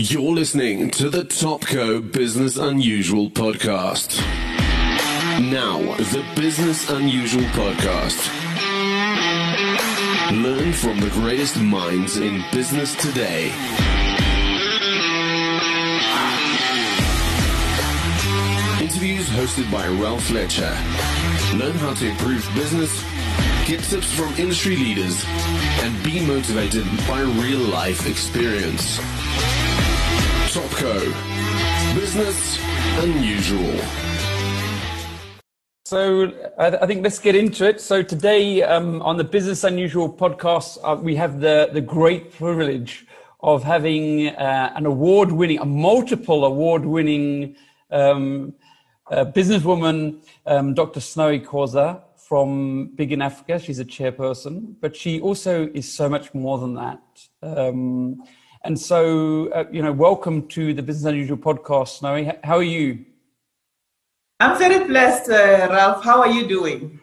You're listening to the Topco Business Unusual podcast. Now, the Business Unusual podcast. Learn from the greatest minds in business today. Interviews hosted by Ralph Fletcher. Learn how to improve business, get tips from industry leaders, and be motivated by real life experience. Topco. Business Unusual. So I, I think let's get into it. So today um, on the Business Unusual podcast, uh, we have the, the great privilege of having uh, an award-winning, a multiple award-winning um, uh, businesswoman, um, Dr. Snowy Khoza from Bigen Africa. She's a chairperson, but she also is so much more than that. And so, uh, you know, welcome to the Business Unusual podcast, Snowy. How are you? I'm very blessed, uh, Ralph. How are you doing?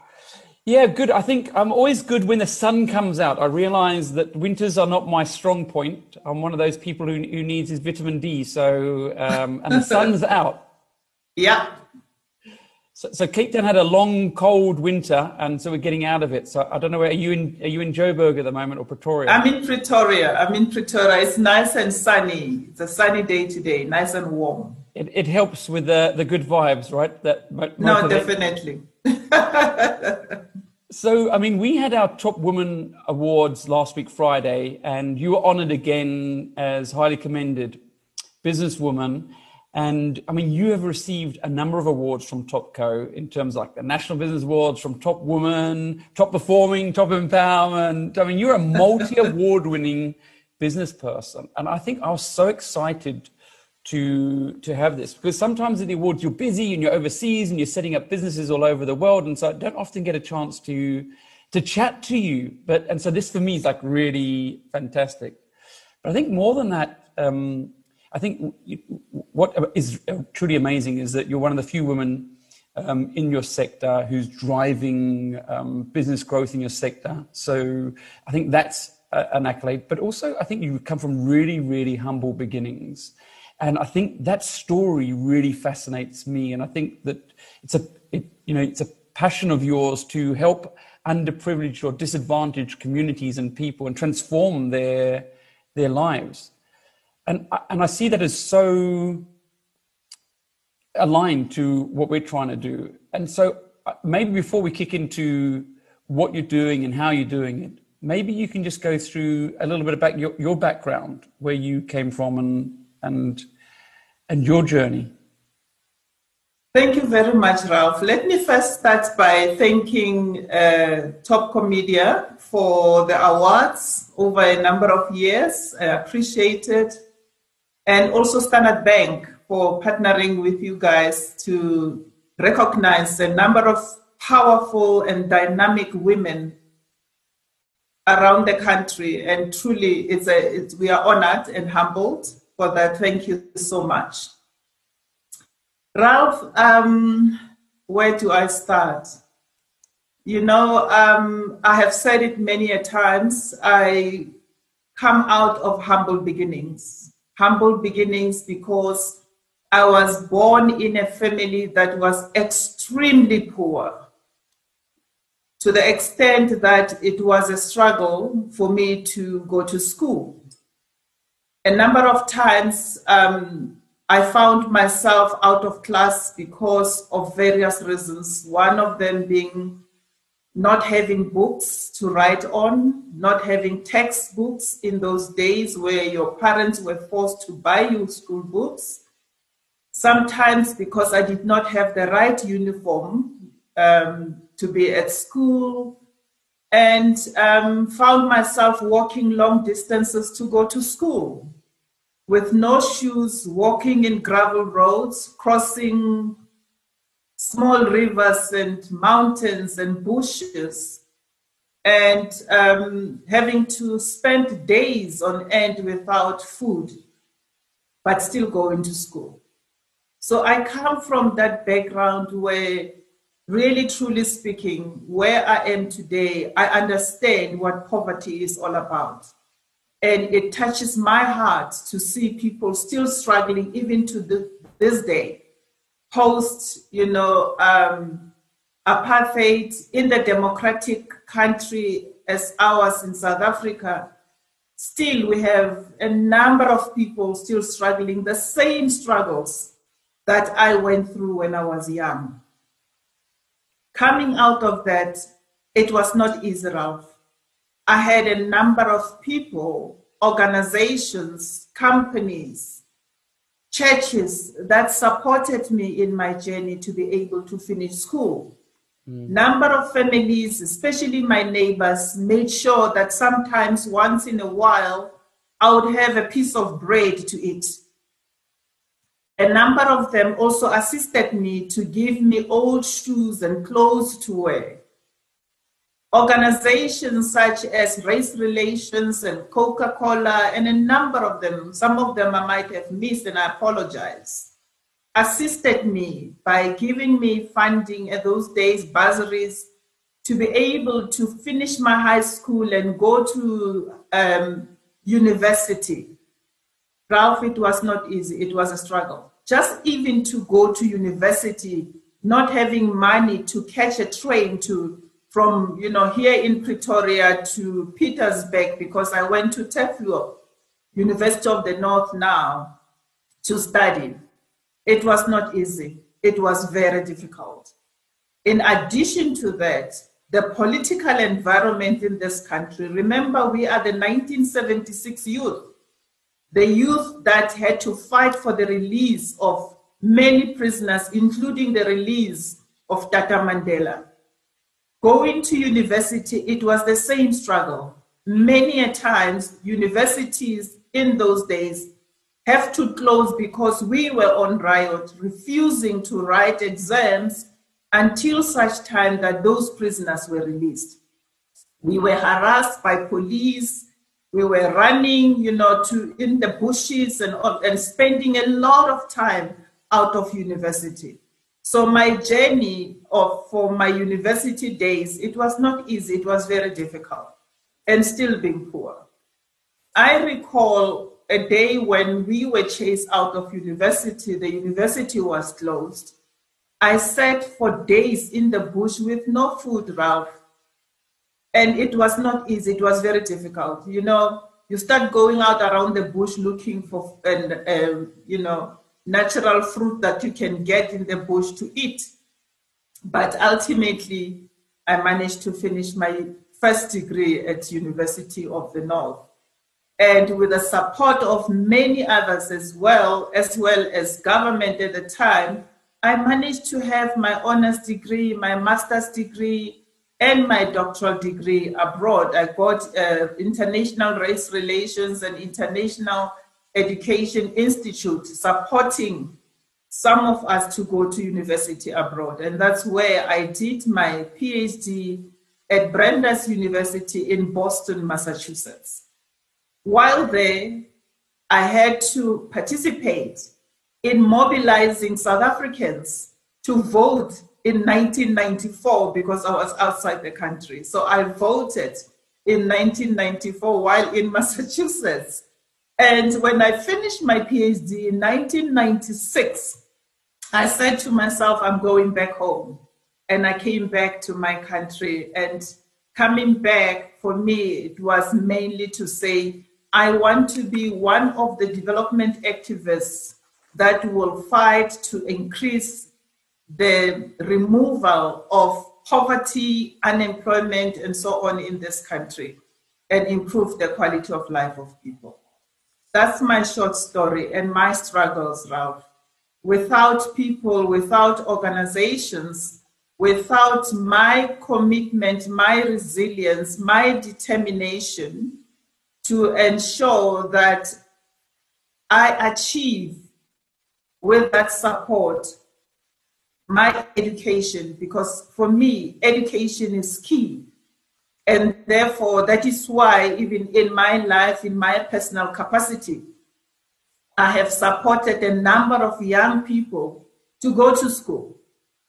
Yeah, good. I think I'm always good when the sun comes out. I realize that winters are not my strong point. I'm one of those people who, who needs his vitamin D. So, um, and the sun's out. Yeah, so, so, Cape Town had a long, cold winter, and so we're getting out of it. So I don't know, are you in are you in Joburg at the moment or Pretoria? I'm in Pretoria. I'm in Pretoria. It's nice and sunny. It's a sunny day today, nice and warm. It, it helps with the the good vibes, right? That no, definitely. so I mean, we had our top women awards last week Friday, and you were honoured again as highly commended businesswoman. And I mean, you have received a number of awards from Topco in terms like the National Business Awards from Top Woman, Top Performing, Top Empowerment. I mean, you're a multi award winning business person. And I think I was so excited to to have this because sometimes at the awards you're busy and you're overseas and you're setting up businesses all over the world and so I don't often get a chance to to chat to you but and so this for me is like really fantastic but I think more than that um, I think what is truly amazing is that you're one of the few women um, in your sector who's driving um, business growth in your sector. So I think that's a, an accolade. But also, I think you come from really, really humble beginnings. And I think that story really fascinates me. And I think that it's a, it, you know, it's a passion of yours to help underprivileged or disadvantaged communities and people and transform their their lives and and I see that as so aligned to what we're trying to do. And so uh, maybe before we kick into what you're doing and how you're doing it, maybe you can just go through a little bit about your, your background, where you came from, and and and your journey. Thank you very much, Ralph. Let me first start by thanking uh, Topco Media for the awards over a number of years. I appreciate it and also Standard Bank for partnering with you guys to recognize a number of powerful and dynamic women around the country. And truly, it's a, it's, we are honored and humbled for that. Thank you so much. Ralph, um, where do I start? You know, um, I have said it many a times. I come out of humble beginnings humble beginnings because I was born in a family that was extremely poor to the extent that it was a struggle for me to go to school. A number of times um, I found myself out of class because of various reasons, one of them being not having books to write on, not having textbooks in those days where your parents were forced to buy you school books. Sometimes because I did not have the right uniform um, to be at school, and um, found myself walking long distances to go to school with no shoes, walking in gravel roads, crossing small rivers and mountains and bushes and um, having to spend days on end without food, but still going to school. So I come from that background where, really truly speaking, where I am today, I understand what poverty is all about. And it touches my heart to see people still struggling, even to the, this day, post, you know, um, apartheid in the democratic country as ours in South Africa. Still, we have a number of people still struggling the same struggles that I went through when I was young. Coming out of that, it was not easy, Ralph. I had a number of people, organizations, companies, churches that supported me in my journey to be able to finish school. Mm. Number of families, especially my neighbors, made sure that sometimes once in a while I would have a piece of bread to eat. A number of them also assisted me to give me old shoes and clothes to wear. Organizations such as Race Relations and Coca Cola, and a number of them, some of them I might have missed, and I apologize, assisted me by giving me funding at those days, bursaries, to be able to finish my high school and go to um, university. Ralph, it was not easy, it was a struggle. Just even to go to university, not having money to catch a train to from you know here in Pretoria to Pietersburg because I went to Turfloop, University of the North now, to study. It was not easy. It was very difficult. In addition to that, the political environment in this country, remember we are the 1976 youth, the youth that had to fight for the release of many prisoners, including the release of Tata Mandela Going to university, it was the same struggle. Many a times, universities in those days have to close because we were on riot, refusing to write exams until such time that those prisoners were released. We were harassed by police. We were running, you know, to in the bushes and, and spending a lot of time out of university. So my journey of for my university days, it was not easy. It was very difficult, and still being poor. I recall a day when we were chased out of university. The university was closed. I sat for days in the bush with no food, Ralph, and it was not easy. It was very difficult. You know, you start going out around the bush looking for and um, you know natural fruit that you can get in the bush to eat. But ultimately, I managed to finish my first degree at University of the North. And with the support of many others as well, as well as government at the time, I managed to have my honors degree, my master's degree, and my doctoral degree abroad. I got uh, international race relations and international Education Institute supporting some of us to go to university abroad. And that's where I did my PhD at Brandeis University in Boston, Massachusetts. While there, I had to participate in mobilizing South Africans to vote in 1994 because I was outside the country. So I voted in 1994 while in Massachusetts and when I finished my PhD in 1996, I said to myself, I'm going back home. And I came back to my country. And coming back for me, it was mainly to say, I want to be one of the development activists that will fight to increase the removal of poverty, unemployment, and so on in this country and improve the quality of life of people. That's my short story and my struggles, Ralph. Without people, without organizations, without my commitment, my resilience, my determination to ensure that I achieve with that support my education, because for me, education is key. And therefore, that is why, even in my life, in my personal capacity, I have supported a number of young people to go to school.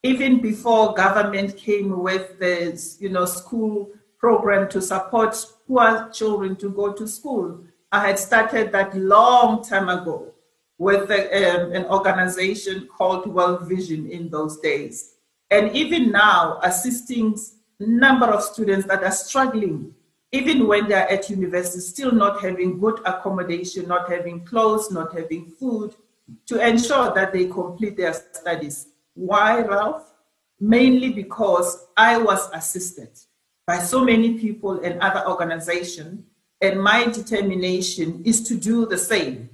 Even before government came with the you know, school program to support poor children to go to school, I had started that long time ago with a, um, an organization called World Vision in those days. And even now, assisting number of students that are struggling, even when they're at university, still not having good accommodation, not having clothes, not having food, to ensure that they complete their studies. Why, Ralph? Mainly because I was assisted by so many people and other organizations, and my determination is to do the same,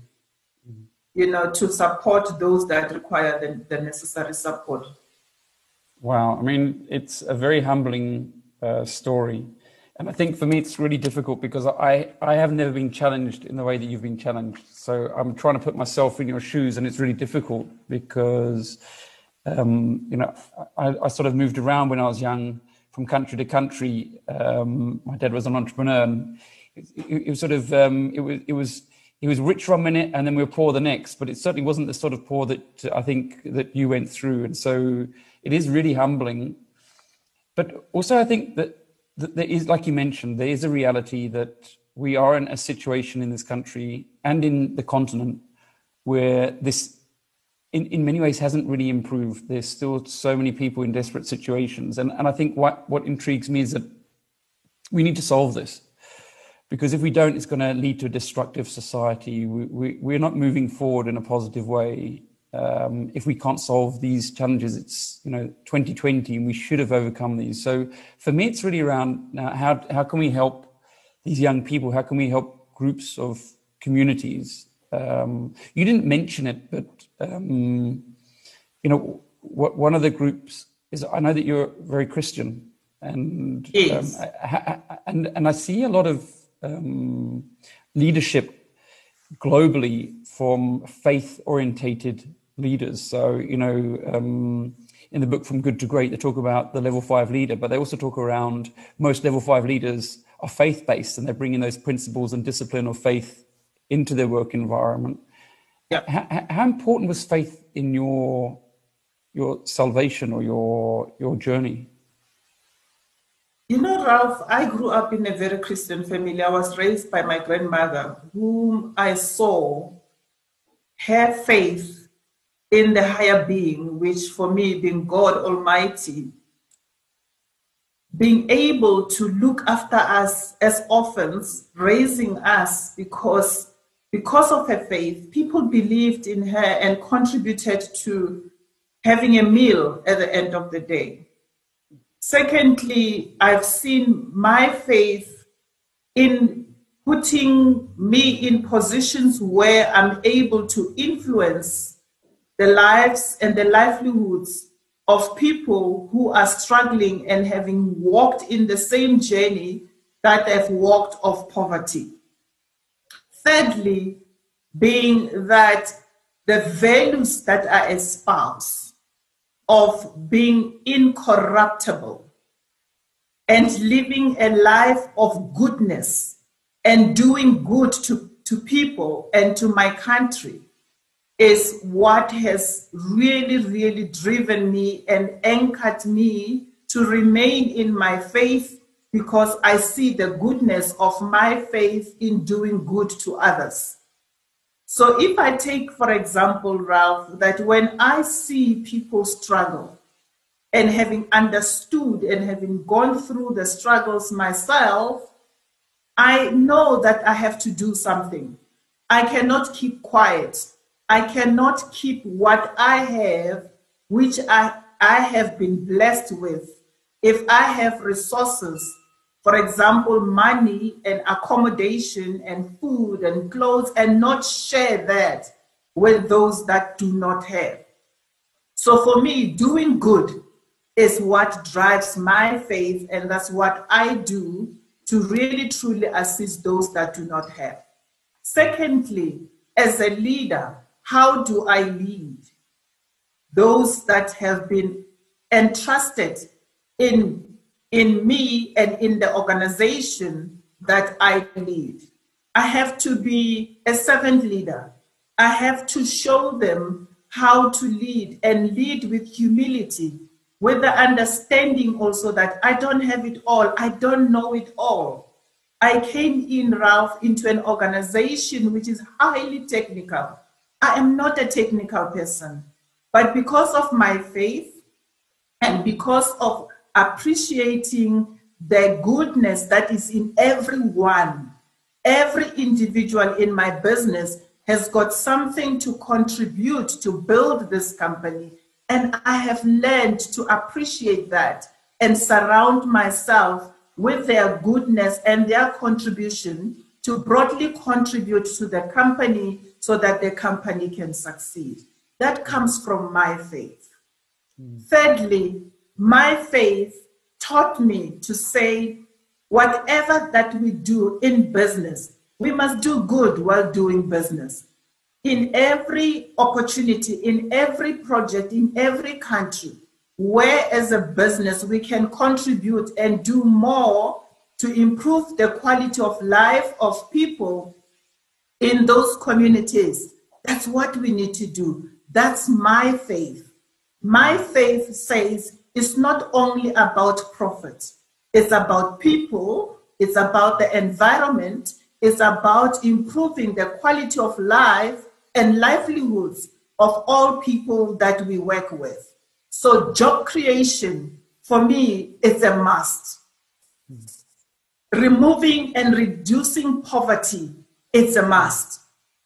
you know, to support those that require the, the necessary support. Wow, I mean, it's a very humbling uh, story. And I think for me, it's really difficult because I, I have never been challenged in the way that you've been challenged. So I'm trying to put myself in your shoes, and it's really difficult because, um, you know, I, I, sort of moved around when I was young from country to country. Um, my dad was an entrepreneur, and it, it, it was sort of um, it was it was he was rich one minute and then we were poor the next. But it certainly wasn't the sort of poor that I think that you went through, and so it is really humbling. But also, I think that, that there is, like you mentioned, there is a reality that we are in a situation in this country and in the continent where this in, in many ways hasn't really improved. There's still so many people in desperate situations. And, and I think what, what intrigues me is that we need to solve this. Because if we don't, it's going to lead to a destructive society. We, we, we're not moving forward in a positive way um, if we can't solve these challenges, it's you know 2020, and we should have overcome these. So for me, it's really around now how how can we help these young people? How can we help groups of communities? Um, you didn't mention it, but um, you know what, one of the groups is. I know that you're very Christian, and yes. Um, and and I see a lot of um, leadership globally from faith orientated leaders. So, you know, um, in the book From Good to Great, they talk about the level five leader, but they also talk around most level five leaders are faith based and they're bringing those principles and discipline of faith into their work environment. Yeah. How, how important was faith in your your salvation or your your journey? You know, Ralph, I grew up in a very Christian family. I was raised by my grandmother, whom I saw her faith in the higher being, which for me being God Almighty, being able to look after us as orphans, raising us because because of her faith, people believed in her and contributed to having a meal at the end of the day. Secondly, I've seen my faith in putting me in positions where I'm able to influence the lives and the livelihoods of people who are struggling and having walked in the same journey that they've walked of poverty. Thirdly, being that the values that I espouse of being incorruptible and living a life of goodness and doing good to, to people and to my country is what has really, really driven me and anchored me to remain in my faith because I see the goodness of my faith in doing good to others. So, if I take, for example, Ralph, that when I see people struggle and having understood and having gone through the struggles myself, I know that I have to do something. I cannot keep quiet. I cannot keep what I have, which I, I have been blessed with. If I have resources, for example, money and accommodation and food and clothes, and not share that with those that do not have. So for me, doing good is what drives my faith, and that's what I do to really truly assist those that do not have. Secondly, as a leader, how do I lead those that have been entrusted in, in me and in the organization that I lead? I have to be a servant leader. I have to show them how to lead and lead with humility, with the understanding also that I don't have it all, I don't know it all. I came in, Ralph, into an organization which is highly technical. I am not a technical person, but because of my faith and because of appreciating the goodness that is in everyone, every individual in my business has got something to contribute to build this company. And I have learned to appreciate that and surround myself with their goodness and their contribution to broadly contribute to the company so that the company can succeed. That comes from my faith. Mm. Thirdly, my faith taught me to say, whatever that we do in business, we must do good while doing business. In every opportunity, in every project, in every country, where as a business we can contribute and do more to improve the quality of life of people in those communities. That's what we need to do. That's my faith. My faith says it's not only about profit, it's about people, it's about the environment, it's about improving the quality of life and livelihoods of all people that we work with. So job creation for me is a must. Removing and reducing poverty is a must.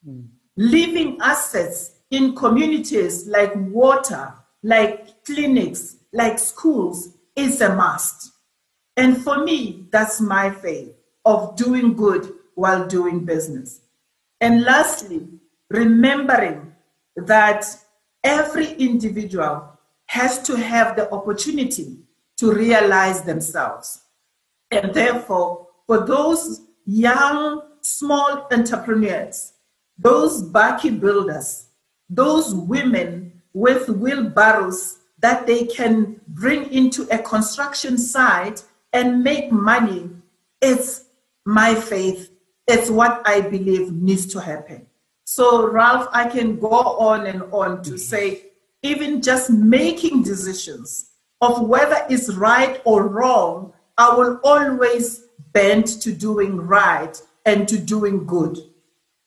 Hmm. Leaving assets in communities like water, like clinics, like schools is a must. And for me, that's my faith of doing good while doing business. And lastly, remembering that every individual has to have the opportunity to realize themselves. And therefore, for those young, small entrepreneurs, those bakkie builders, those women with wheelbarrows that they can bring into a construction site and make money, it's my faith. It's what I believe needs to happen. So, Ralph, I can go on and on to say even just making decisions of whether it's right or wrong, I will always bend to doing right and to doing good.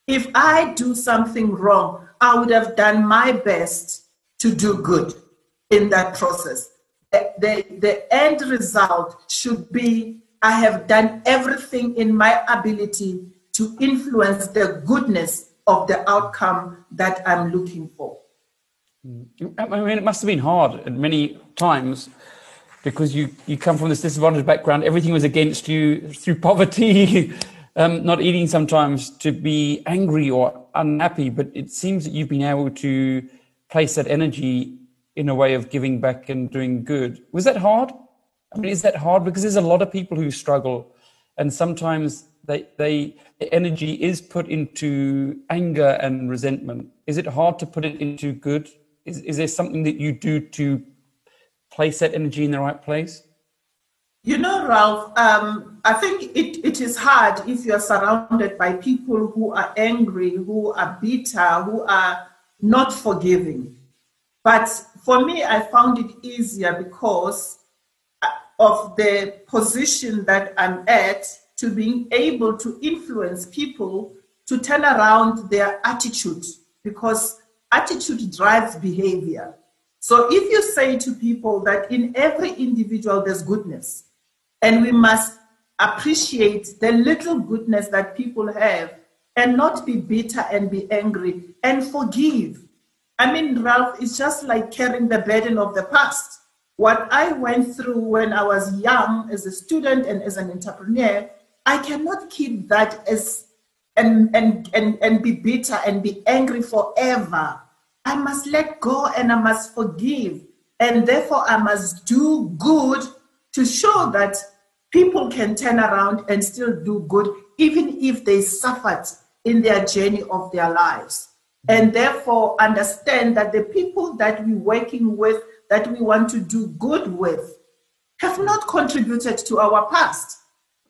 If I do something wrong, I would have done my best to do good in that process. The, the, the end result should be I have done everything in my ability to influence the goodness of the outcome that I'm looking for. I mean, it must have been hard at many times because you, you come from this disadvantaged background. Everything was against you through poverty, um, not eating sometimes, to be angry or unhappy. But it seems that you've been able to place that energy in a way of giving back and doing good. Was that hard? I mean, is that hard? Because there's a lot of people who struggle, and sometimes they, they the energy is put into anger and resentment. Is it hard to put it into good? is, is there something that you do to place that energy in the right place? You know, Ralph, um, I think it, it is hard if you're surrounded by people who are angry, who are bitter, who are not forgiving. But for me, I found it easier because uh, of the position that I'm at to being able to influence people to turn around their attitude because attitude drives behavior. So if you say to people that in every individual there's goodness, and we must appreciate the little goodness that people have and not be bitter and be angry and forgive. I mean, Ralph, it's just like carrying the burden of the past. What I went through when I was young as a student and as an entrepreneur, I cannot keep that as and, and, and, and be bitter and be angry forever. I must let go and I must forgive. And therefore, I must do good to show that people can turn around and still do good, even if they suffered in their journey of their lives. And therefore, understand that the people that we're working with, that we want to do good with, have not contributed to our past.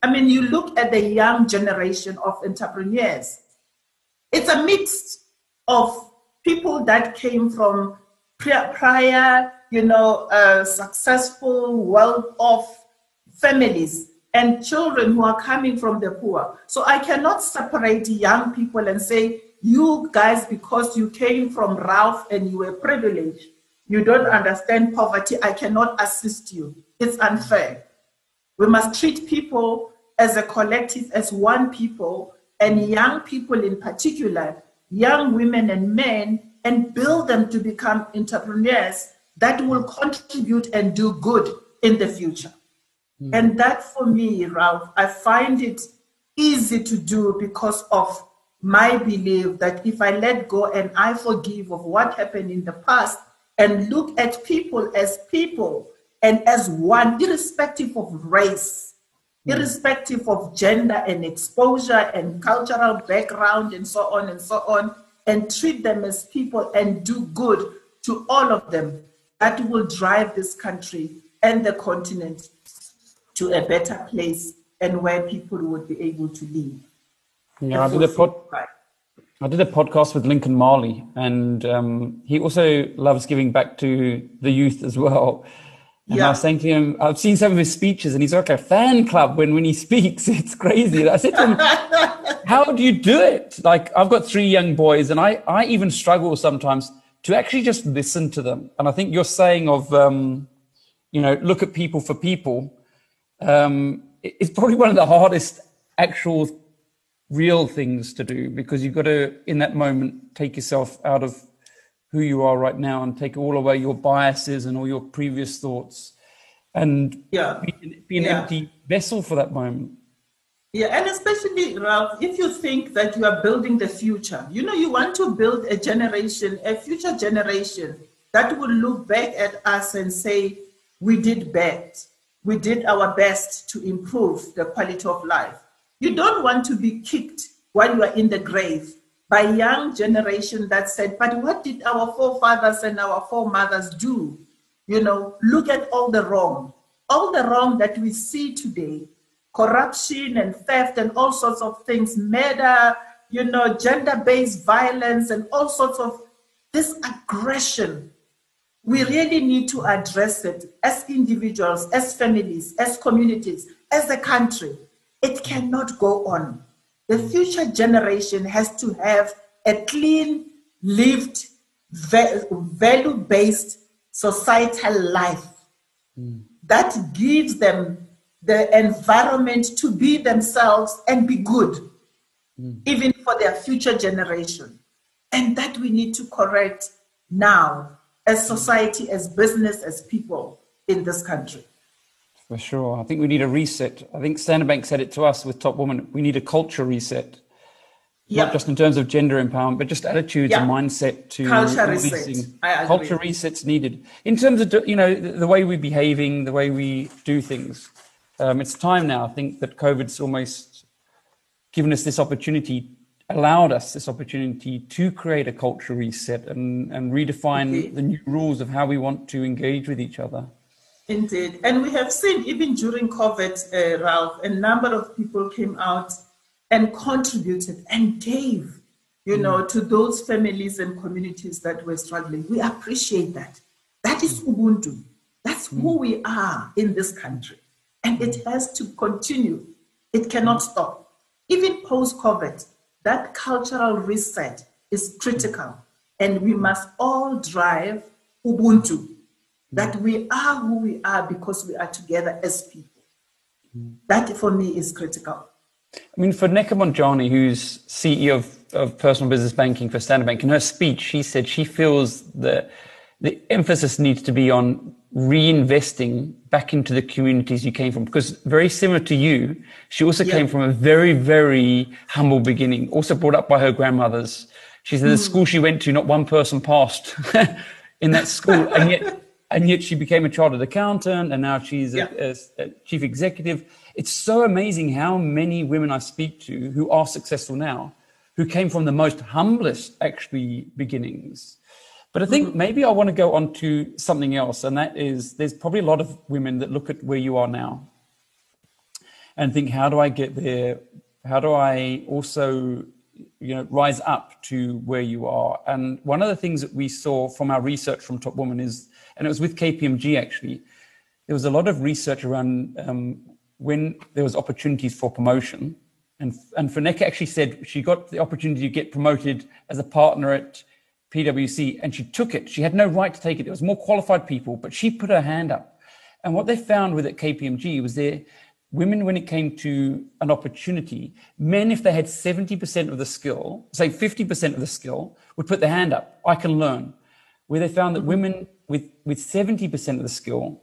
I mean, you look at the young generation of entrepreneurs, it's a mix of people that came from prior, you know, uh, successful, well-off families and children who are coming from the poor. So I cannot separate young people and say, you guys, because you came from Ralph and you were privileged, you don't understand poverty, I cannot assist you. It's unfair. We must treat people as a collective, as one people, and young people in particular, young women and men, and build them to become entrepreneurs that will contribute and do good in the future. Mm. And that for me, Ralph, I find it easy to do because of my belief that if I let go and I forgive of what happened in the past and look at people as people and as one, irrespective of race, mm. irrespective of gender and exposure and cultural background and so on and so on, and treat them as people and do good to all of them, that will drive this country and the continent to a better place and where people would be able to live. Yeah, I did, a pod- I did a podcast with Lincoln Mali, and um, he also loves giving back to the youth as well. And yeah. I was saying to him, I've seen some of his speeches, and he's like a fan club when, when he speaks. It's crazy. I said to him, How do you do it? Like, I've got three young boys, and I, I even struggle sometimes to actually just listen to them. And I think you're saying of, um, you know, look at people for people um, it's probably one of the hardest actual real things to do because you've got to in that moment take yourself out of who you are right now and take all away your biases and all your previous thoughts and yeah. be, be an yeah. empty vessel for that moment yeah and especially ralph if you think that you are building the future you know you want to build a generation a future generation that will look back at us and say we did bad we did our best to improve the quality of life. You don't want to be kicked while you are in the grave by young generation that said, but what did our forefathers and our foremothers do? You know, look at all the wrong, all the wrong that we see today, corruption and theft and all sorts of things, murder, you know, gender-based violence and all sorts of this aggression we really need to address it as individuals, as families, as communities, as a country. It cannot go on. The future generation has to have a clean, lived, value based societal life mm. that gives them the environment to be themselves and be good, mm. even for their future generation. And that we need to correct now as society, as business, as people in this country. For sure. I think we need a reset. I think Standard Bank said it to us with Top Woman. We need a culture reset. Yeah. Not just in terms of gender empowerment, but just attitudes yeah. and mindset to culture reset. Culture resets needed in terms of you know the, the, way we're behaving, the way we do things. Um, it's time now. I think that COVID's almost given us this opportunity allowed us this opportunity to create a culture reset and, and redefine Indeed. the new rules of how we want to engage with each other. Indeed. And we have seen even during COVID, uh, Ralph, a number of people came out and contributed and gave, you mm. know, to those families and communities that were struggling. We appreciate that. That is mm. Ubuntu. That's mm. who we are in this country. And it mm. has to continue. It cannot stop. Even post COVID, that cultural reset is critical. And we must all drive Ubuntu, that we are who we are because we are together as people. That for me is critical. I mean, for Funeka Montjane, who's CEO of, of personal business banking for Standard Bank, in her speech, she said she feels that the emphasis needs to be on reinvesting back into the communities you came from because very similar to you she also yeah. came from a very very humble beginning also brought up by her grandmothers she said mm. the hmm. school she went to not one person passed in that school and yet and yet she became a chartered accountant and now she's yeah. a, a, a chief executive it's so amazing how many women i speak to who are successful now who came from the most humblest actually beginnings but I think mm-hmm. maybe I want to go on to something else, and that is there's probably a lot of women that look at where you are now and think, how do I get there? How do I also, you know, rise up to where you are? And one of the things that we saw from our research from Top Woman is, and it was with KPMG actually, there was a lot of research around um, when there was opportunities for promotion. And, and Funeka actually said she got the opportunity to get promoted as a partner at PwC and she took it. She had no right to take it. There was more qualified people, but she put her hand up. And what they found with at KPMG was there women when it came to an opportunity, men if they had 70% of the skill, say 50% of the skill, would put their hand up. I can learn. Where they found that women with, with 70% of the skill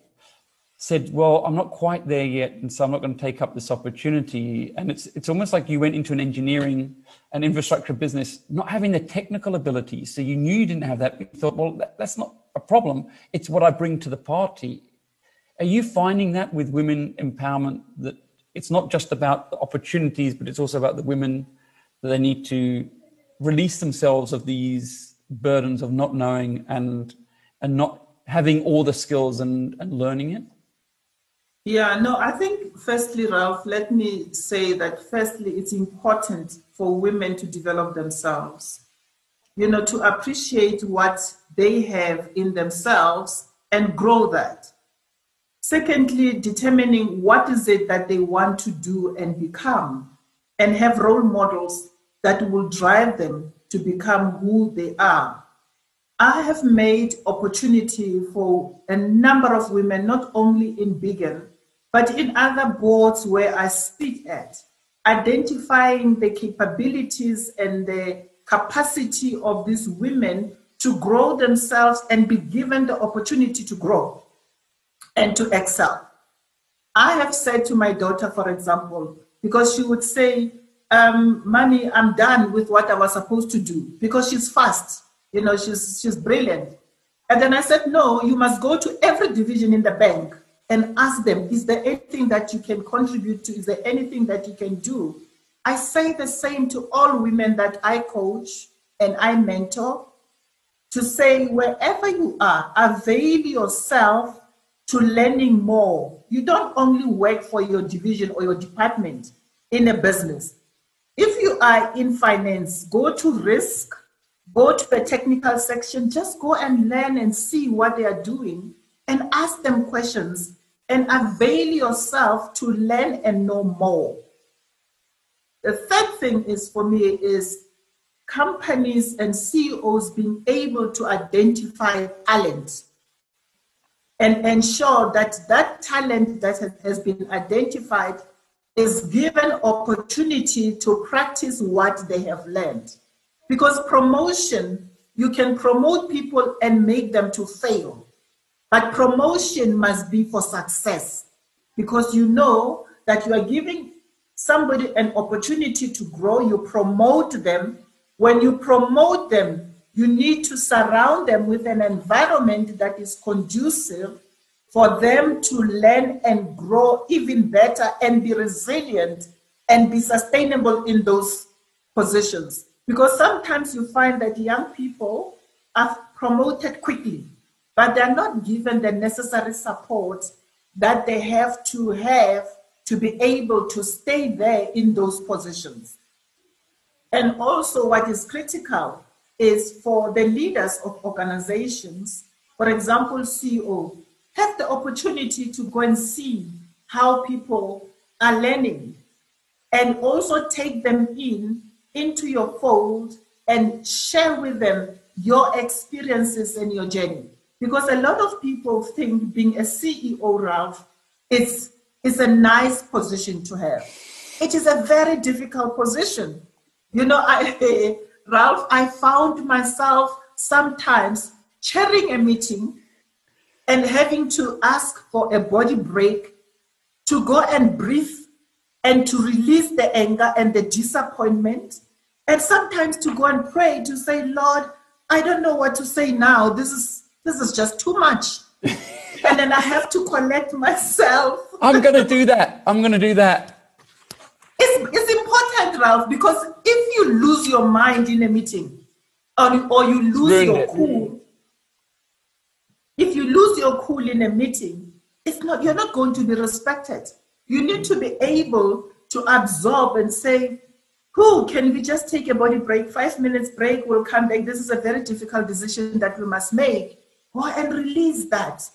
said, "Well, I'm not quite there yet, and so I'm not going to take up this opportunity." And it's it's almost like you went into an engineering and infrastructure business not having the technical ability, so you knew you didn't have that. You thought, "Well, that, that's not a problem. It's what I bring to the party." Are you finding that with women empowerment that it's not just about the opportunities, but it's also about the women that they need to release themselves of these burdens of not knowing and and not having all the skills and, and learning it? Yeah, no, I think firstly, Ralph, let me say that firstly, it's important for women to develop themselves, you know, to appreciate what they have in themselves and grow that. Secondly, determining what is it that they want to do and become, and have role models that will drive them to become who they are. I have made opportunity for a number of women, not only in Bigen, but in other boards where I speak at, identifying the capabilities and the capacity of these women to grow themselves and be given the opportunity to grow and to excel. I have said to my daughter, for example, because she would say, um, Mommy, I'm done with what I was supposed to do because she's fast, you know, she's, she's brilliant. And then I said, No, you must go to every division in the bank and ask them, is there anything that you can contribute to? Is there anything that you can do? I say the same to all women that I coach and I mentor to say, wherever you are, avail yourself to learning more. You don't only work for your division or your department in a business. If you are in finance, go to risk, go to the technical section, just go and learn and see what they are doing and ask them questions and avail yourself to learn and know more. The third thing is for me is companies and CEOs being able to identify talent and ensure that that talent that has been identified is given opportunity to practice what they have learned. Because promotion, you can promote people and make them to fail. But promotion must be for success because you know that you are giving somebody an opportunity to grow, you promote them. When you promote them, you need to surround them with an environment that is conducive for them to learn and grow even better and be resilient and be sustainable in those positions. Because sometimes you find that young people are promoted quickly but they're not given the necessary support that they have to have to be able to stay there in those positions. And also, what is critical is for the leaders of organizations, for example, CEO, have the opportunity to go and see how people are learning and also take them in into your fold and share with them your experiences and your journey. Because a lot of people think being a CEO, Ralph, is, is a nice position to have. It is a very difficult position. You know, I, Ralph, I found myself sometimes chairing a meeting and having to ask for a body break to go and breathe and to release the anger and the disappointment. And sometimes to go and pray to say, Lord, I don't know what to say now. This is this is just too much. and then I have to collect myself. I'm going to do that. I'm going to do that. It's, it's important, Ralph, because if you lose your mind in a meeting or, or you lose your it. cool, if you lose your cool in a meeting, it's not, you're not going to be respected. You need to be able to absorb and say, who can we just take a body break? Five minutes break, we'll come back. This is a very difficult decision that we must make. Go and release that.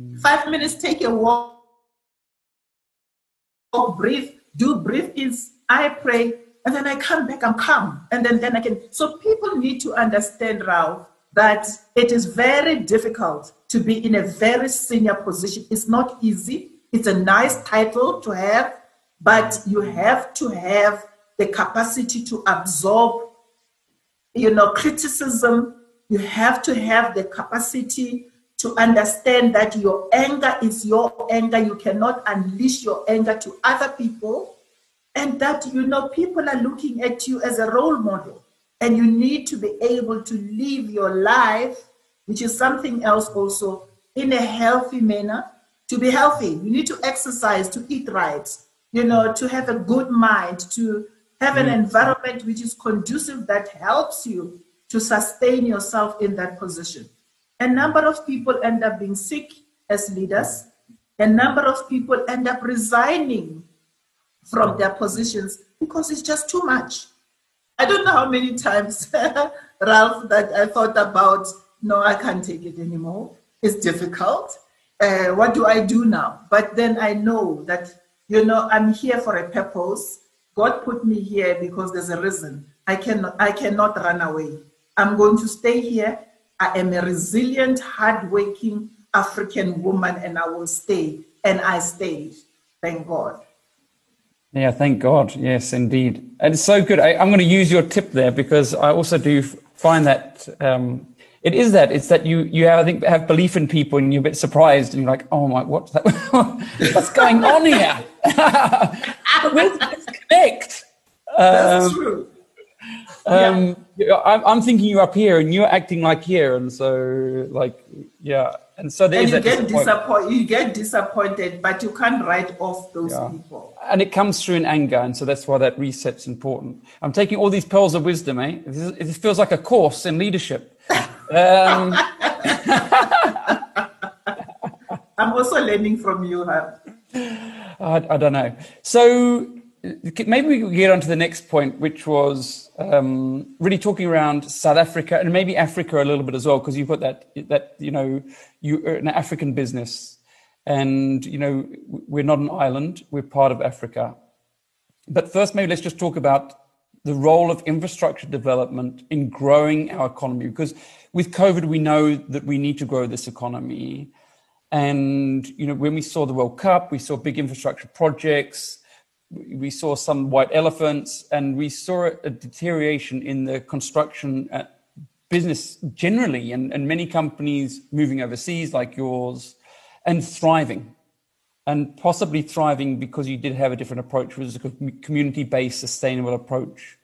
Mm. Five minutes, take a walk walk, breathe, do breathe ins, I pray, and then I come back, I'm calm. And then, then I can. So people need to understand, Ralph, that it is very difficult to be in a very senior position. It's not easy. It's a nice title to have, but you have to have the capacity to absorb, you know, criticism. You have to have the capacity to understand that your anger is your anger. You cannot unleash your anger to other people. And that, you know, people are looking at you as a role model. And you need to be able to live your life, which is something else also, in a healthy manner. To be healthy, you need to exercise, to eat right, you know, to have a good mind, to have an mm-hmm. environment which is conducive that helps you to sustain yourself in that position. A number of people end up being sick as leaders. A number of people end up resigning from their positions because it's just too much. I don't know how many times, Ralph, that I thought about, no, I can't take it anymore. It's difficult. Uh, what do I do now? But then I know that, you know, I'm here for a purpose. God put me here because there's a reason. I cannot, I cannot run away. I'm going to stay here. I am a resilient, hardworking African woman, and I will stay. And I stayed. Thank God. Yeah, thank God. Yes, indeed. And it's so good. I, am going to use your tip there because I also do find that um, it is that it's that you you have, I think have belief in people and you're a bit surprised and you're like, oh my, what's that? what's going on here? This connect? That's um, true. Um, yeah. I'm, I'm thinking you're up here and you're acting like here, and so like yeah, and so there and you get disappointed. You get disappointed, but you can't write off those yeah. people. And it comes through in anger, and so that's why that reset's important. I'm taking all these pearls of wisdom, eh? This, feels like a course in leadership. Um, I'm also learning from you, huh? I, I don't know. So maybe we could get on to the next point, which was um, really talking around South Africa and maybe Africa a little bit as well, because you've got that that you know you're an African business, and you know we're not an island; we're part of Africa. But first, maybe let's just talk about the role of infrastructure development in growing our economy, because with COVID, we know that we need to grow this economy. And you know, when we saw the World Cup, we saw big infrastructure projects we saw some white elephants and we saw a deterioration in the construction uh, business generally and, and many companies moving overseas like yours and thriving and possibly thriving because you did have a different approach, which was a community-based, sustainable approach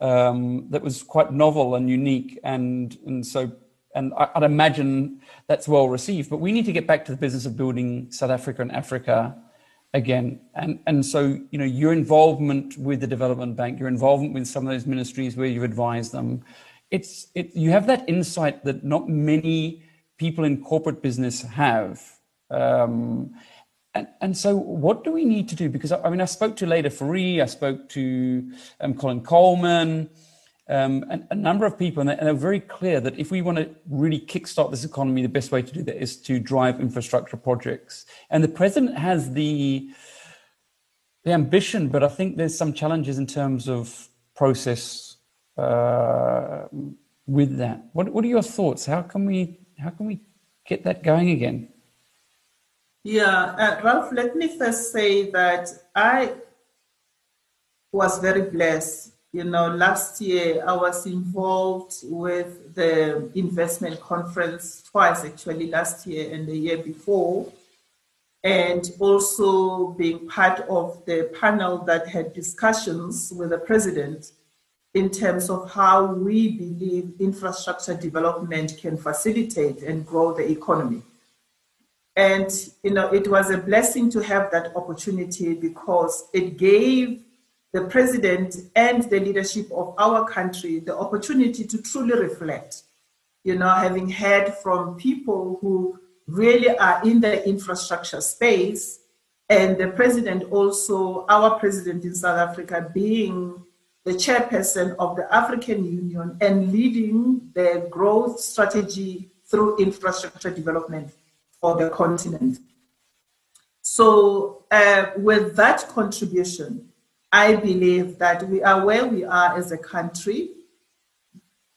um, that was quite novel and unique. And and so and I, would imagine that's well received. But we need to get back to the business of building South Africa and Africa again. And, and so, you know, your involvement with the development bank, your involvement with some of those ministries where you advise them, it's, it, you have that insight that not many people in corporate business have. Um, and, and so what do we need to do? Because I, I mean, I spoke to Leda Fourie, I spoke to um, Colin Coleman, um, and a number of people, and they're very clear that if we want to really kickstart this economy, the best way to do that is to drive infrastructure projects. And the president has the the ambition, but I think there's some challenges in terms of process uh, with that. What What are your thoughts? How can we How can we get that going again? Yeah, uh, Ralph. Let me first say that I was very blessed you know, last year I was involved with the investment conference twice, actually, last year and the year before, and also being part of the panel that had discussions with the president in terms of how we believe infrastructure development can facilitate and grow the economy. And you know, it was a blessing to have that opportunity because it gave the president and the leadership of our country the opportunity to truly reflect. You know, having heard from people who really are in the infrastructure space, and the president also, our president in South Africa, being the chairperson of the African Union and leading the growth strategy through infrastructure development for the continent. So, uh, with that contribution, I believe that we are where we are as a country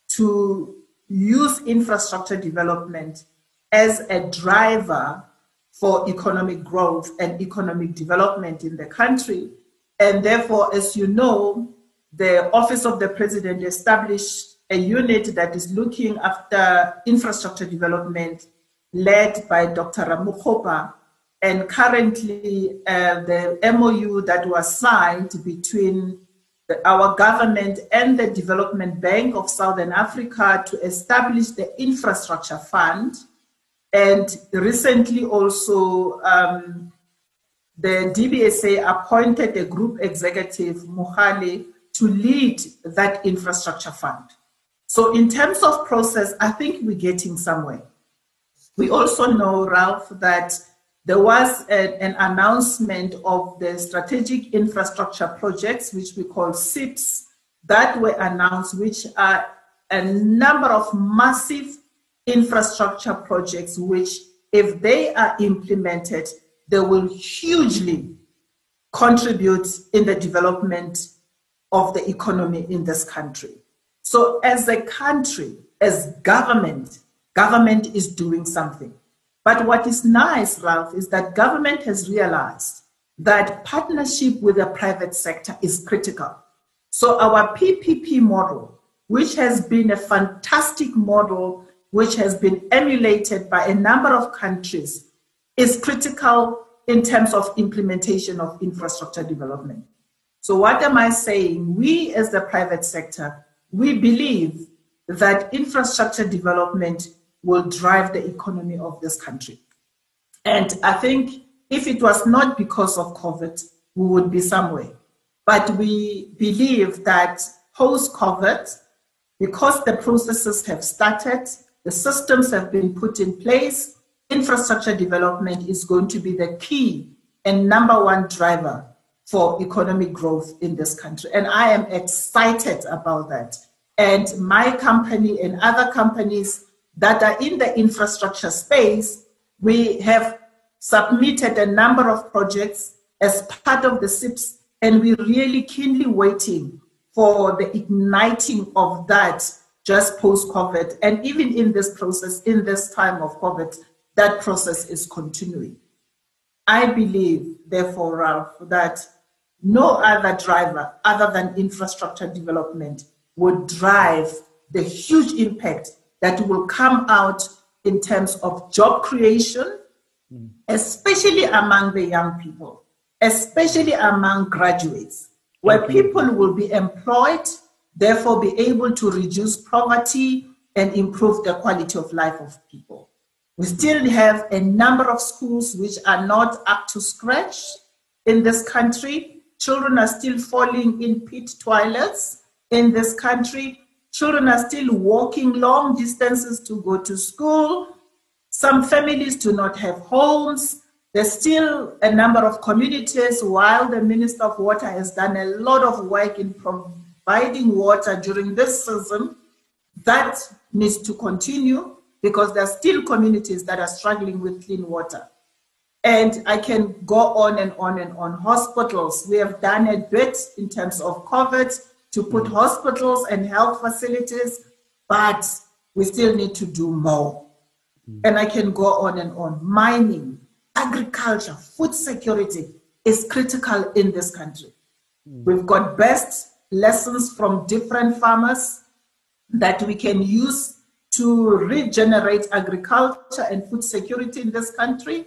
to use infrastructure development as a driver for economic growth and economic development in the country. And therefore, as you know, the Office of the President established a unit that is looking after infrastructure development led by Dr. Ramokgopa. And currently, uh, the MOU that was signed between the, our government and the Development Bank of Southern Africa to establish the Infrastructure Fund. And recently, also, um, the DBSA appointed a group executive, Mohale, to lead that infrastructure fund. So, in terms of process, I think we're getting somewhere. We also know, Ralph, that there was a, an announcement of the strategic infrastructure projects, which we call SIPs, that were announced, which are a number of massive infrastructure projects, which, if they are implemented, they will hugely contribute in the development of the economy in this country. So, as a country, as government, government is doing something. But what is nice, Ralph, is that government has realized that partnership with the private sector is critical. So, our PPP model, which has been a fantastic model, which has been emulated by a number of countries, is critical in terms of implementation of infrastructure development. So, what am I saying? We, as the private sector, we believe that infrastructure development will drive the economy of this country. And I think if it was not because of COVID, we would be somewhere. But we believe that post COVID, because the processes have started, the systems have been put in place, infrastructure development is going to be the key and number one driver for economic growth in this country. And I am excited about that. And my company and other companies that are in the infrastructure space, we have submitted a number of projects as part of the SIPs, and we're really keenly waiting for the igniting of that just post COVID. And even in this process, in this time of COVID, that process is continuing. I believe, therefore, Ralph, that no other driver other than infrastructure development would drive the huge impact that will come out in terms of job creation, mm. especially among the young people, especially among graduates, where people will be employed, therefore be able to reduce poverty and improve the quality of life of people. We still have a number of schools which are not up to scratch in this country. Children are still falling in pit toilets in this country. Children are still walking long distances to go to school. Some families do not have homes. There's still a number of communities, while the Minister of Water has done a lot of work in providing water during this season, that needs to continue because there are still communities that are struggling with clean water. And I can go on and on and on. Hospitals, we have done a bit in terms of COVID to put hospitals and health facilities, but we still need to do more. Mm. And I can go on and on. Mining, agriculture, food security is critical in this country. Mm. We've got best lessons from different farmers that we can use to regenerate agriculture and food security in this country.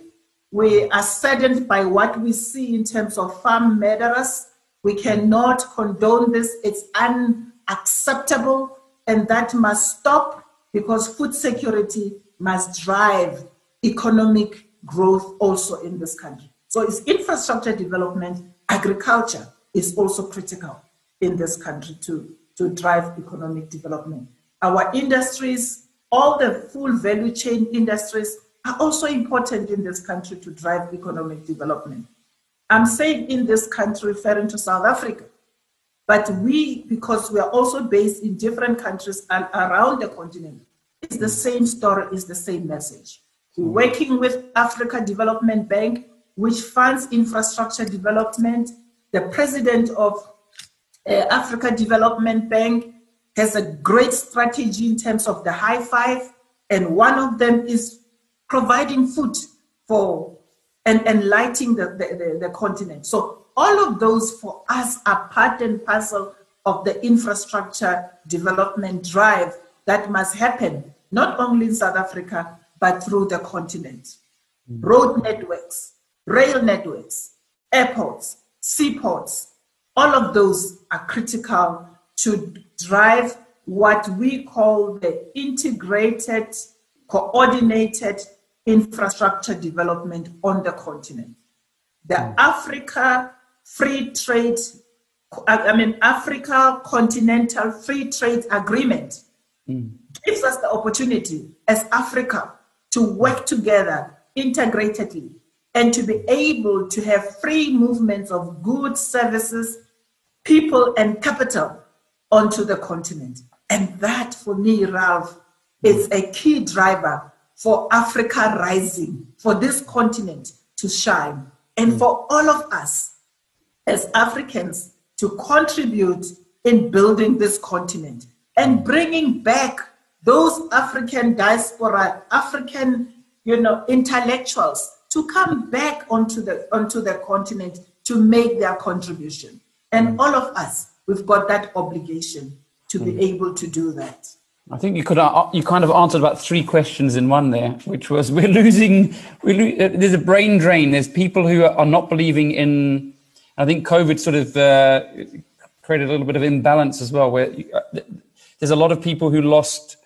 We are saddened by what we see in terms of farm murderers we cannot condone this. It's unacceptable, and that must stop because food security must drive economic growth also in this country. So it's infrastructure development, agriculture is also critical in this country to, to drive economic development. Our industries, all the full value chain industries are also important in this country to drive economic development. I'm saying in this country, referring to South Africa. But we, because we are also based in different countries and around the continent, it's the same story, it's the same message. We're working with Africa Development Bank, which funds infrastructure development. The president of uh, Africa Development Bank has a great strategy in terms of the high five, and one of them is providing food for and, and lighting the, the, the, the continent. So all of those for us are part and parcel of the infrastructure development drive that must happen, not only in South Africa, but through the continent. Mm. Road networks, rail networks, airports, seaports, all of those are critical to drive what we call the integrated, coordinated infrastructure development on the continent. The mm. Africa Free Trade, I mean, Africa Continental Free Trade Agreement mm. gives us the opportunity as Africa to work together integratedly and to be able to have free movements of goods, services, people, and capital onto the continent. And that, for me, Ralph, is a key driver for Africa rising, for this continent to shine, and for all of us as Africans to contribute in building this continent and bringing back those African diaspora, African, you know, intellectuals to come back onto the onto the continent to make their contribution. And mm. all of us, we've got that obligation to be mm. able to do that. I think you could uh, you kind of answered about three questions in one there, which was we're losing. We lo- uh, there's a brain drain. There's people who are not believing in. I think COVID sort of uh, created a little bit of imbalance as well, where you, uh, there's a lot of people who lost,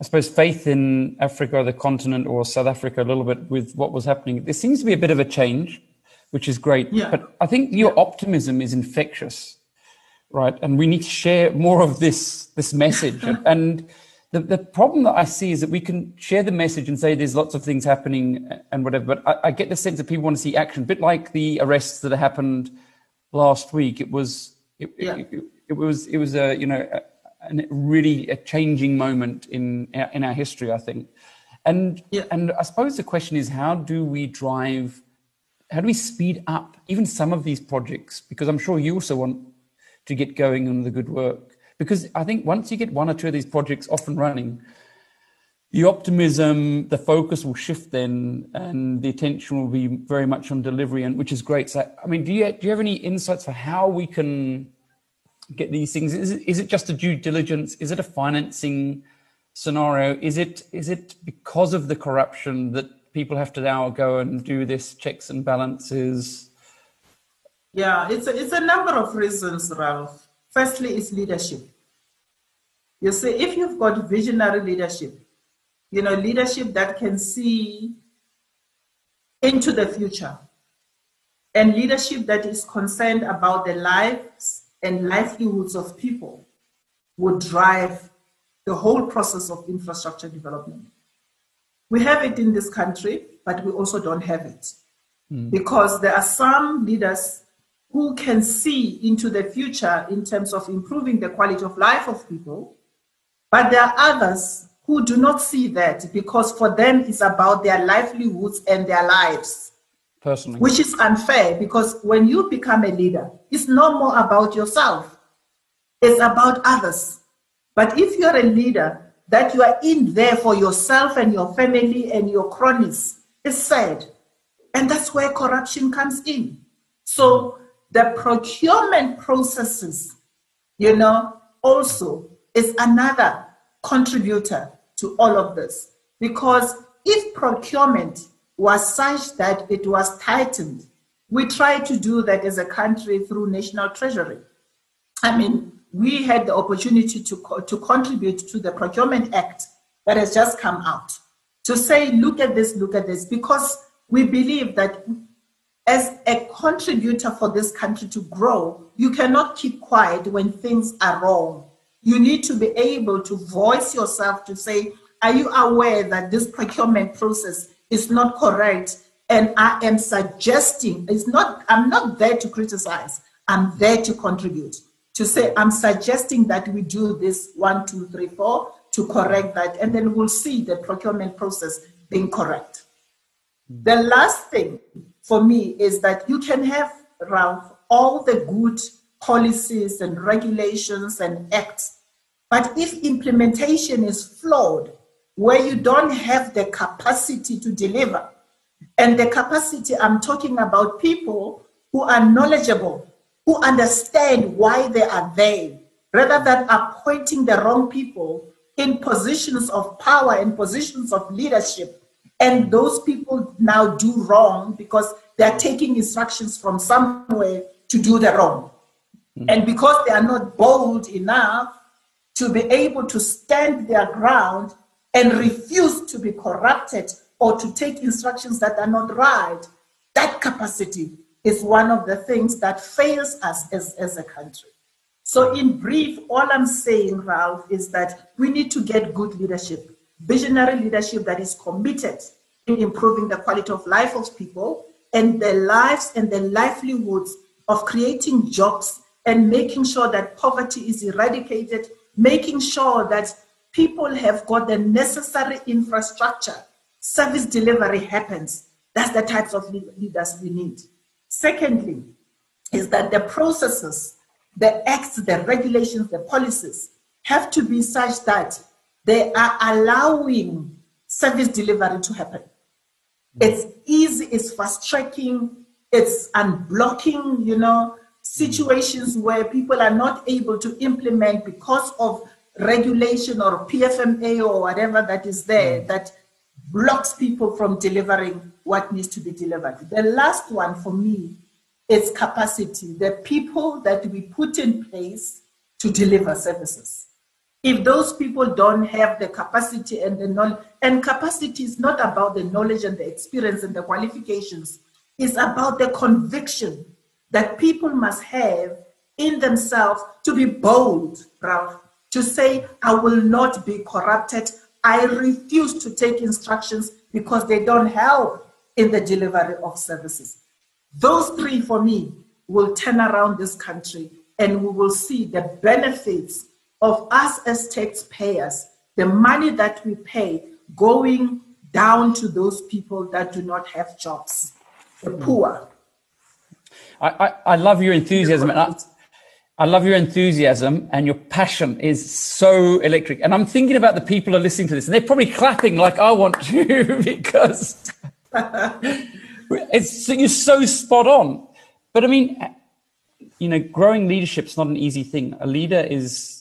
I suppose, faith in Africa the continent or South Africa a little bit with what was happening. There seems to be a bit of a change, which is great. Yeah. But I think your optimism is infectious right? And we need to share more of this this message. and the, the problem that I see is that we can share the message and say there's lots of things happening and whatever, but I, I get the sense that people want to see action, a bit like the arrests that happened last week. It was it, yeah. it, it, it was it was a you know a, a really a changing moment in in our history, I think. And yeah. and I suppose the question is how do we drive how do we speed up even some of these projects? Because I'm sure you also want to get going on the good work. Because I think once you get one or two of these projects off and running, the optimism, the focus will shift then, and the attention will be very much on delivery, and which is great. So, I mean, do you do you have any insights for how we can get these things? Is it, is it just a due diligence? Is it a financing scenario? Is it is it because of the corruption that people have to now go and do this checks and balances? Yeah, it's a, it's a number of reasons, Ralph. Firstly, it's leadership. You see, if you've got visionary leadership, you know, leadership that can see into the future, and leadership that is concerned about the lives and livelihoods of people would drive the whole process of infrastructure development. We have it in this country, but we also don't have it. Mm. Because there are some leaders who can see into the future in terms of improving the quality of life of people. But there are others who do not see that because for them it's about their livelihoods and their lives. Personally. Which is unfair because when you become a leader, it's no more about yourself, it's about others. But if you're a leader that you are in there for yourself and your family and your cronies, it's sad. And that's where corruption comes in. So the procurement processes, you know, also is another contributor to all of this. Because if procurement was such that it was tightened, we tried to do that as a country through national treasury. I mean, we had the opportunity to, to contribute to the Procurement Act that has just come out to say, look at this, look at this, because we believe that as a contributor for this country to grow, you cannot keep quiet when things are wrong. You need to be able to voice yourself to say, Are you aware that this procurement process is not correct? And I am suggesting, it's not, I'm not there to criticize, I'm there to contribute. To say, I'm suggesting that we do this one, two, three, four to correct that, and then we'll see the procurement process being correct. The last thing for me is that you can have, Ralph, all the good policies and regulations and acts, but if implementation is flawed, where you don't have the capacity to deliver, and the capacity I'm talking about people who are knowledgeable, who understand why they are there, rather than appointing the wrong people in positions of power and positions of leadership. And those people now do wrong because they're taking instructions from somewhere to do the wrong. Mm-hmm. And because they are not bold enough to be able to stand their ground and refuse to be corrupted or to take instructions that are not right, that capacity is one of the things that fails us as, as a country. So, in brief, all I'm saying, Ralph, is that we need to get good leadership, visionary leadership that is committed in improving the quality of life of people and their lives and their livelihoods of creating jobs and making sure that poverty is eradicated, making sure that people have got the necessary infrastructure, service delivery happens. That's the types of leaders we need. Secondly, is that the processes the acts, the regulations, the policies have to be such that they are allowing service delivery to happen. Mm. It's easy, it's fast tracking, it's unblocking, you know, situations mm. where people are not able to implement because of regulation or PFMA or whatever that is there mm. that blocks people from delivering what needs to be delivered. The last one for me is capacity, the people that we put in place to deliver services. If those people don't have the capacity and the knowledge, and capacity is not about the knowledge and the experience and the qualifications, it's about the conviction that people must have in themselves to be bold, Ralph, to say, I will not be corrupted. I refuse to take instructions because they don't help in the delivery of services. Those three for me will turn around this country and we will see the benefits of us as taxpayers, the money that we pay going down to those people that do not have jobs, the mm. poor. I, I, I love your enthusiasm. And I, I love your enthusiasm and your passion is so electric. And I'm thinking about the people who are listening to this and they're probably clapping like I want to because it's you're so spot on. But I mean, you know, growing leadership is not an easy thing. A leader is,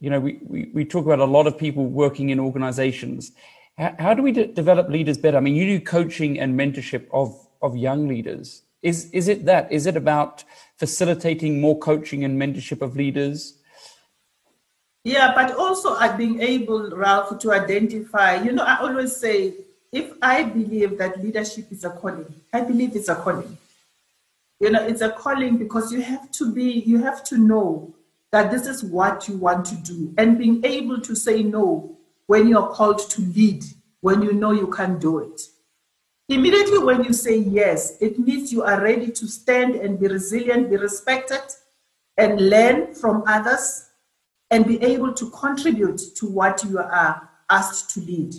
you know, we, we, we talk about a lot of people working in organizations. How, how do we de- develop leaders better? I mean, you do coaching and mentorship of, of young leaders. Is, is it that? Is it about facilitating more coaching and mentorship of leaders? Yeah, but also uh, being able, Ralph, to identify, you know, I always say if I believe that leadership is a calling, I believe it's a calling. You know, it's a calling because you have to be, you have to know that this is what you want to do and being able to say no when you're called to lead, when you know you can do it. Immediately when you say yes, it means you are ready to stand and be resilient, be respected, and learn from others and be able to contribute to what you are asked to lead.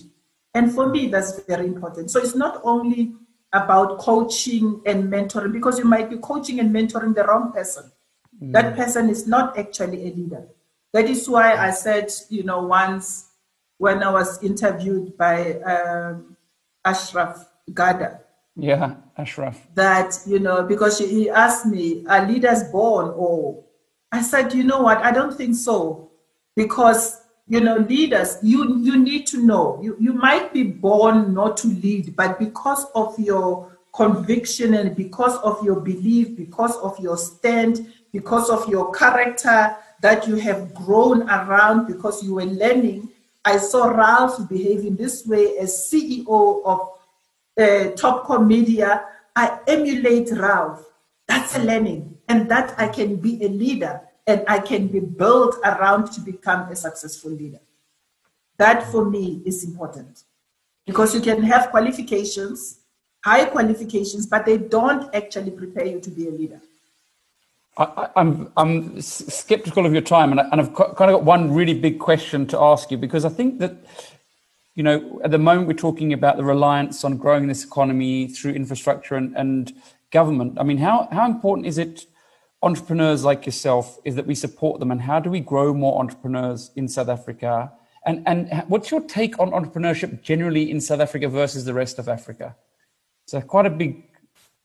And for me, that's very important. So it's not only about coaching and mentoring, because you might be coaching and mentoring the wrong person. Mm. That person is not actually a leader. That is why I said, you know, once when I was interviewed by um, Ashraf Garda. Yeah, Ashraf. That, you know, because he asked me, are leaders born? Or I said, you know what, I don't think so. Because you know, leaders, you, you need to know, you, you might be born not to lead, but because of your conviction and because of your belief, because of your stand, because of your character that you have grown around, because you were learning. I saw Ralph behaving this way as CEO of uh, Topco Media. I emulate Ralph. That's a learning, and that I can be a leader and I can be built around to become a successful leader. That for me is important because you can have qualifications, high qualifications, but they don't actually prepare you to be a leader. I, am I'm, I'm skeptical of your time, and, I, and I've kind of got one really big question to ask you because I think that you know, at the moment we're talking about the reliance on growing this economy through infrastructure and, and government. I mean, how, how important is it entrepreneurs like yourself is that we support them and how do we grow more entrepreneurs in South Africa? And, and what's your take on entrepreneurship generally in South Africa versus the rest of Africa? So quite a big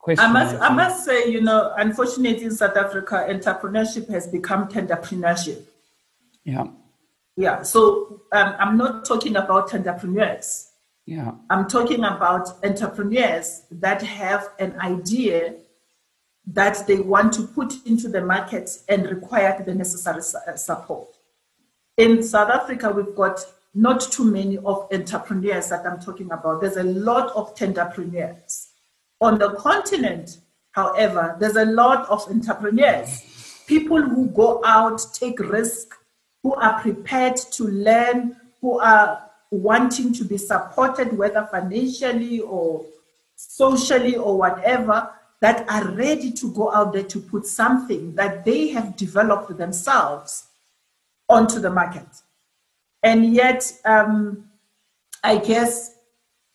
question. I must, I must say, you know, unfortunately in South Africa, entrepreneurship has become tenderpreneurship. Yeah. Yeah. So um, I'm not talking about entrepreneurs. Yeah. I'm talking about entrepreneurs that have an idea that they want to put into the market and require the necessary uh, support. In South Africa, we've got not too many of entrepreneurs that I'm talking about. There's a lot of tenderpreneurs. On the continent, however, there's a lot of entrepreneurs, people who go out, take risk, who are prepared to learn, who are wanting to be supported, whether financially or socially or whatever, that are ready to go out there to put something that they have developed themselves onto the market. And yet, um, I guess,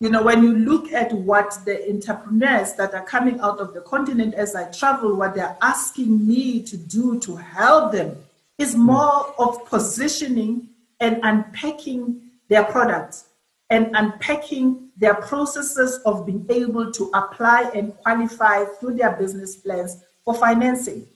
you know, when you look at what the entrepreneurs that are coming out of the continent as I travel, what they're asking me to do to help them is mm. more of positioning and unpacking their products and unpacking their processes of being able to apply and qualify through their business plans for financing.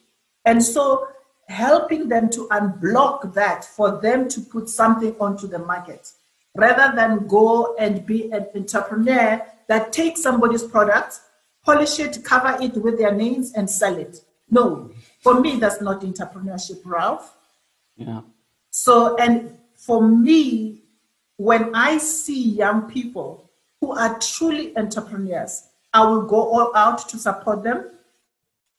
And so helping them to unblock that for them to put something onto the market rather than go and be an entrepreneur that takes somebody's product, polish it, cover it with their names and sell it. No, for me, that's not entrepreneurship, Ralph. Yeah. So, and for me, when I see young people who are truly entrepreneurs, I will go all out to support them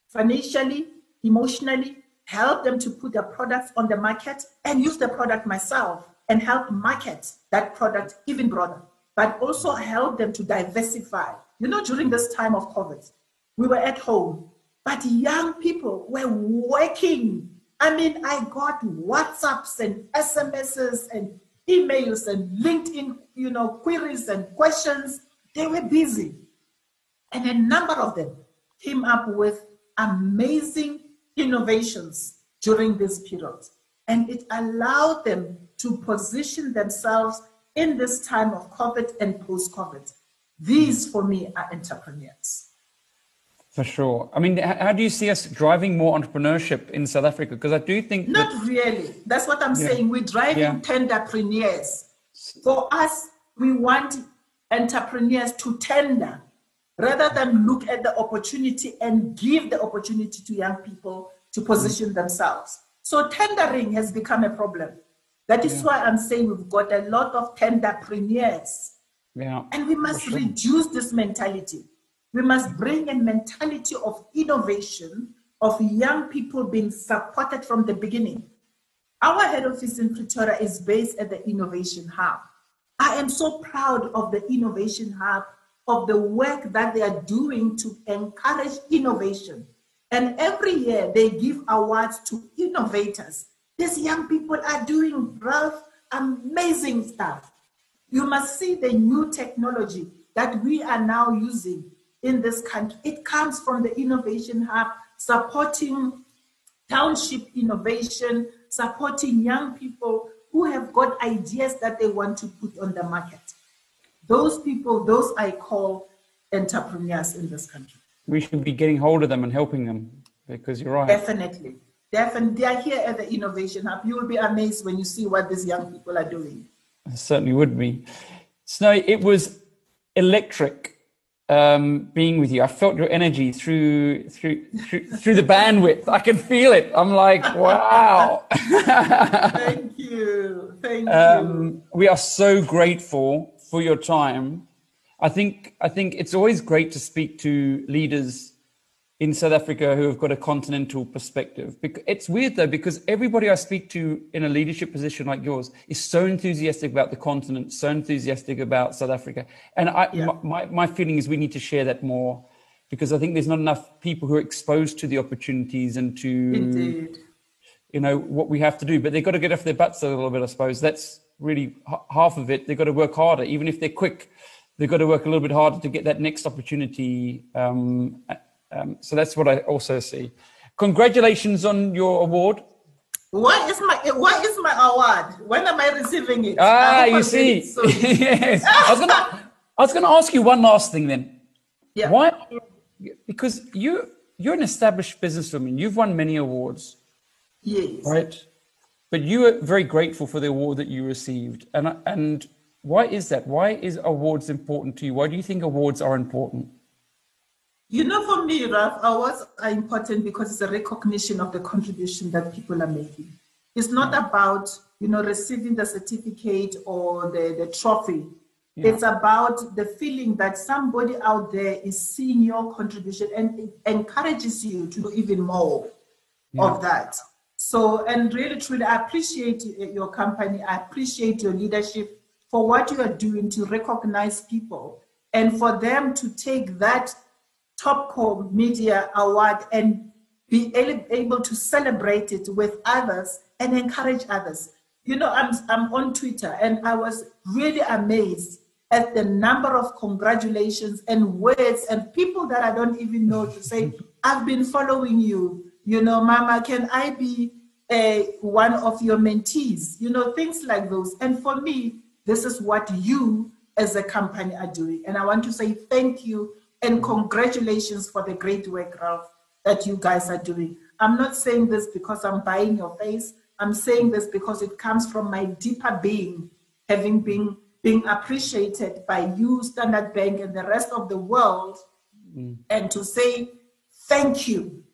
financially, emotionally, help them to put their products on the market and use the product myself and help market that product even broader, but also help them to diversify. You know, during this time of COVID, we were at home, but young people were working. I mean, I got WhatsApps and SMSs and emails and LinkedIn, you know, queries and questions. They were busy. And a number of them came up with amazing innovations during this period. And it allowed them to position themselves in this time of COVID and post COVID. These, for me, are entrepreneurs. For sure. I mean, how do you see us driving more entrepreneurship in South Africa? Because I do think not that, really. That's what I'm yeah. saying. We're driving yeah. tenderpreneurs. For us, we want entrepreneurs to tender rather than look at the opportunity and give the opportunity to young people to position mm. themselves. So tendering has become a problem. That is yeah. why I'm saying we've got a lot of tenderpreneurs. Yeah. And we must sure. reduce this mentality. We must bring a mentality of innovation, of young people being supported from the beginning. Our head office in Pretoria is based at the Innovation Hub. I am so proud of the Innovation Hub, of the work that they are doing to encourage innovation. And every year they give awards to innovators. These young people are doing Ralph, amazing stuff. You must see the new technology that we are now using in this country. It comes from the Innovation Hub, supporting township innovation, supporting young people who have got ideas that they want to put on the market. Those people, those I call entrepreneurs in this country. We should be getting hold of them and helping them because you're right. Definitely. Definitely. They are here at the Innovation Hub. You will be amazed when you see what these young people are doing. I certainly would be. Snow, it was electric um, being with you. I felt your energy through through through, through the bandwidth. I can feel it. I'm like, wow. Thank you. Thank um, you. We are so grateful for your time. I think I think it's always great to speak to leaders in South Africa who have got a continental perspective. It's weird though, because everybody I speak to in a leadership position like yours is so enthusiastic about the continent, so enthusiastic about South Africa. And I, yeah. my, my feeling is we need to share that more because I think there's not enough people who are exposed to the opportunities and to, Indeed. you know, what we have to do. But they've got to get off their butts a little bit, I suppose. That's really half of it. They've got to work harder, even if they're quick. They've got to work a little bit harder to get that next opportunity. Um, um, so that's what I also see. Congratulations on your award. What is my what is my award? When am I receiving it? Ah, you see. yes. I was gonna I was gonna ask you one last thing then. Yeah. Why? Because you you're an established businesswoman. You've won many awards. Yes. Right. But you are very grateful for the award that you received. And, and why is that? Why is awards important to you? Why do you think awards are important? You know, for me, Ralph, awards are important because it's a recognition of the contribution that people are making. It's not mm. about, you know, receiving the certificate or the, the trophy. Yeah. It's about the feeling that somebody out there is seeing your contribution and it encourages you to do even more yeah. of that. So, and really, truly, I appreciate your company. I appreciate your leadership for what you are doing to recognize people and for them to take that Topco Media Award and be able to celebrate it with others and encourage others. You know, I'm, I'm on Twitter and I was really amazed at the number of congratulations and words and people that I don't even know to say, I've been following you. You know, Mama, can I be uh, one of your mentees? You know, things like those. And for me, this is what you as a company are doing. And I want to say thank you and congratulations for the great work, Ralph, that you guys are doing. I'm not saying this because I'm buying your face. I'm saying this because it comes from my deeper being, having been being appreciated by you, Standard Bank, and the rest of the world, mm. and to say thank you.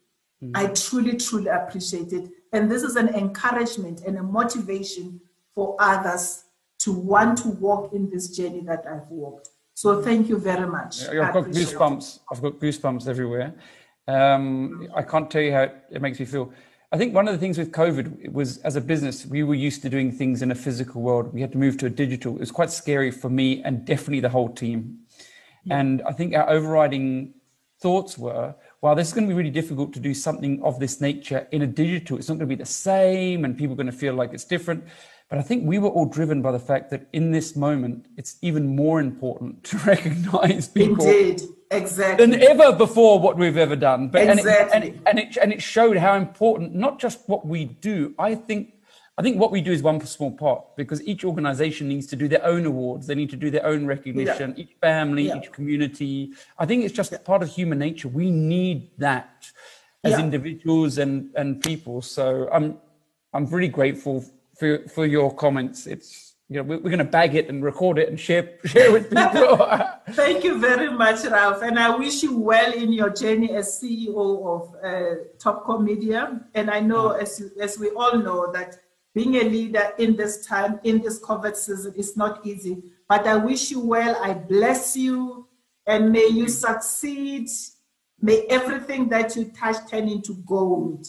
Mm. I truly, truly appreciate it. And this is an encouragement and a motivation for others to want to walk in this journey that I've walked. So thank you very much. I've got goosebumps. It. I've got goosebumps everywhere. Um, I can't tell you how it makes me feel. I think one of the things with COVID was as a business, we were used to doing things in a physical world. We had to move to a digital. It was quite scary for me and definitely the whole team. Yeah. And I think our overriding thoughts were, well, this is going to be really difficult to do something of this nature in a digital. It's not going to be the same and people are going to feel like it's different. But I think we were all driven by the fact that in this moment, it's even more important to recognize people. Indeed, exactly. Than ever before what we've ever done. But, exactly. And it, and, it, and, it, and it showed how important, not just what we do, I think I think what we do is one small part because each organization needs to do their own awards. They need to do their own recognition, yeah. each family, yeah. each community. I think it's just yeah. part of human nature. We need that as individuals and, and people. So I'm, I'm really grateful for for your comments. It's you know we're, we're going to bag it and record it and share share with people. Thank you very much, Ralph, and I wish you well in your journey as CEO of uh, Topco Media. And I know, as as we all know, that being a leader in this time in this COVID season is not easy. But I wish you well. I bless you, and may you succeed. May everything that you touch turn into gold.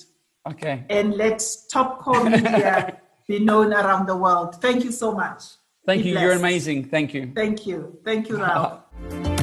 Okay. And let Topco Media be known around the world. Thank you so much. Thank be you. Blessed. You're amazing. Thank you. Thank you. Thank you, Ralph.